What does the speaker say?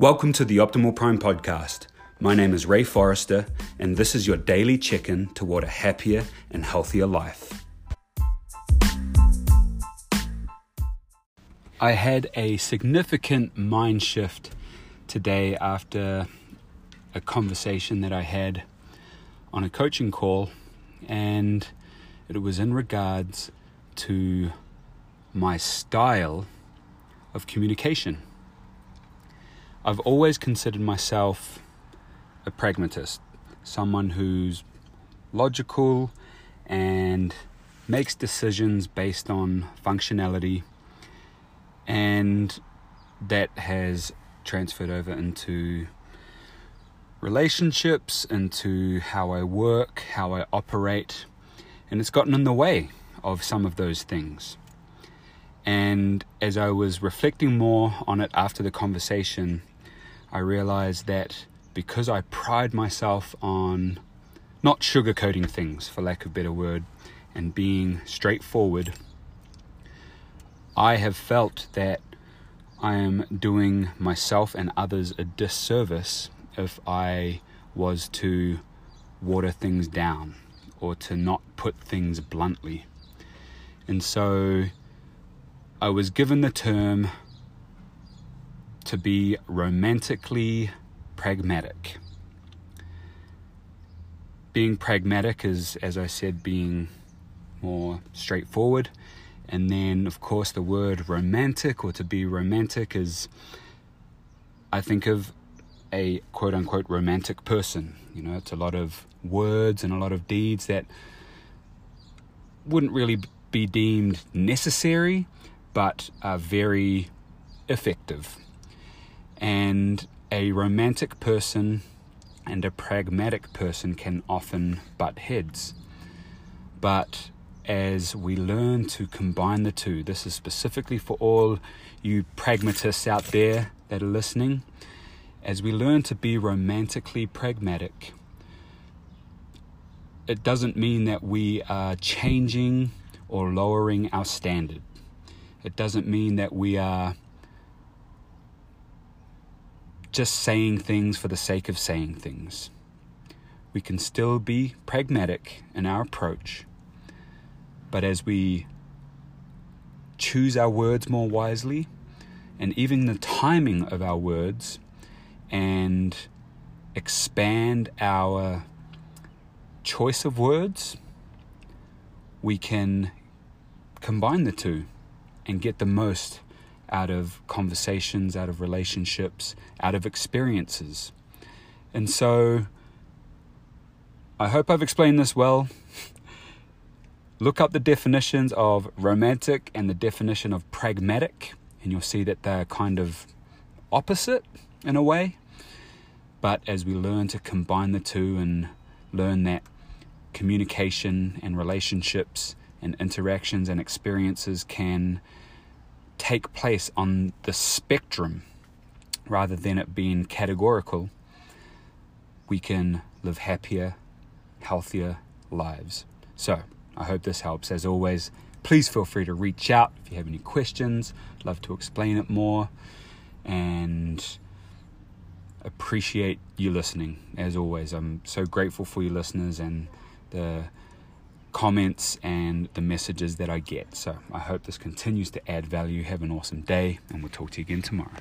Welcome to the Optimal Prime podcast. My name is Ray Forrester, and this is your daily check in toward a happier and healthier life. I had a significant mind shift today after a conversation that I had on a coaching call, and it was in regards to my style of communication. I've always considered myself a pragmatist, someone who's logical and makes decisions based on functionality, and that has transferred over into relationships, into how I work, how I operate, and it's gotten in the way of some of those things. And as I was reflecting more on it after the conversation, I realized that because I pride myself on not sugarcoating things, for lack of a better word, and being straightforward, I have felt that I am doing myself and others a disservice if I was to water things down or to not put things bluntly. And so I was given the term to be romantically pragmatic. Being pragmatic is, as I said, being more straightforward. And then, of course, the word romantic or to be romantic is, I think of a quote unquote romantic person. You know, it's a lot of words and a lot of deeds that wouldn't really be deemed necessary, but are very effective. And a romantic person and a pragmatic person can often butt heads. But as we learn to combine the two, this is specifically for all you pragmatists out there that are listening. As we learn to be romantically pragmatic, it doesn't mean that we are changing or lowering our standard. It doesn't mean that we are just saying things for the sake of saying things. We can still be pragmatic in our approach, but as we choose our words more wisely, and even the timing of our words, and expand our choice of words, we can combine the two and get the most out of conversations, out of relationships, out of experiences. And so I hope I've explained this well. Look up the definitions of romantic and the definition of pragmatic, and you'll see that they're kind of opposite in a way. But as we learn to combine the two and learn that communication and relationships and interactions and experiences can take place on the spectrum rather than it being categorical, we can live happier, healthier lives. So, I hope this helps. As always, please feel free to reach out if you have any questions. I'd love to explain it more and appreciate you listening. As always, I'm so grateful for you listeners and the comments and the messages that I get. So I hope this continues to add value. Have an awesome day, and we'll talk to you again tomorrow.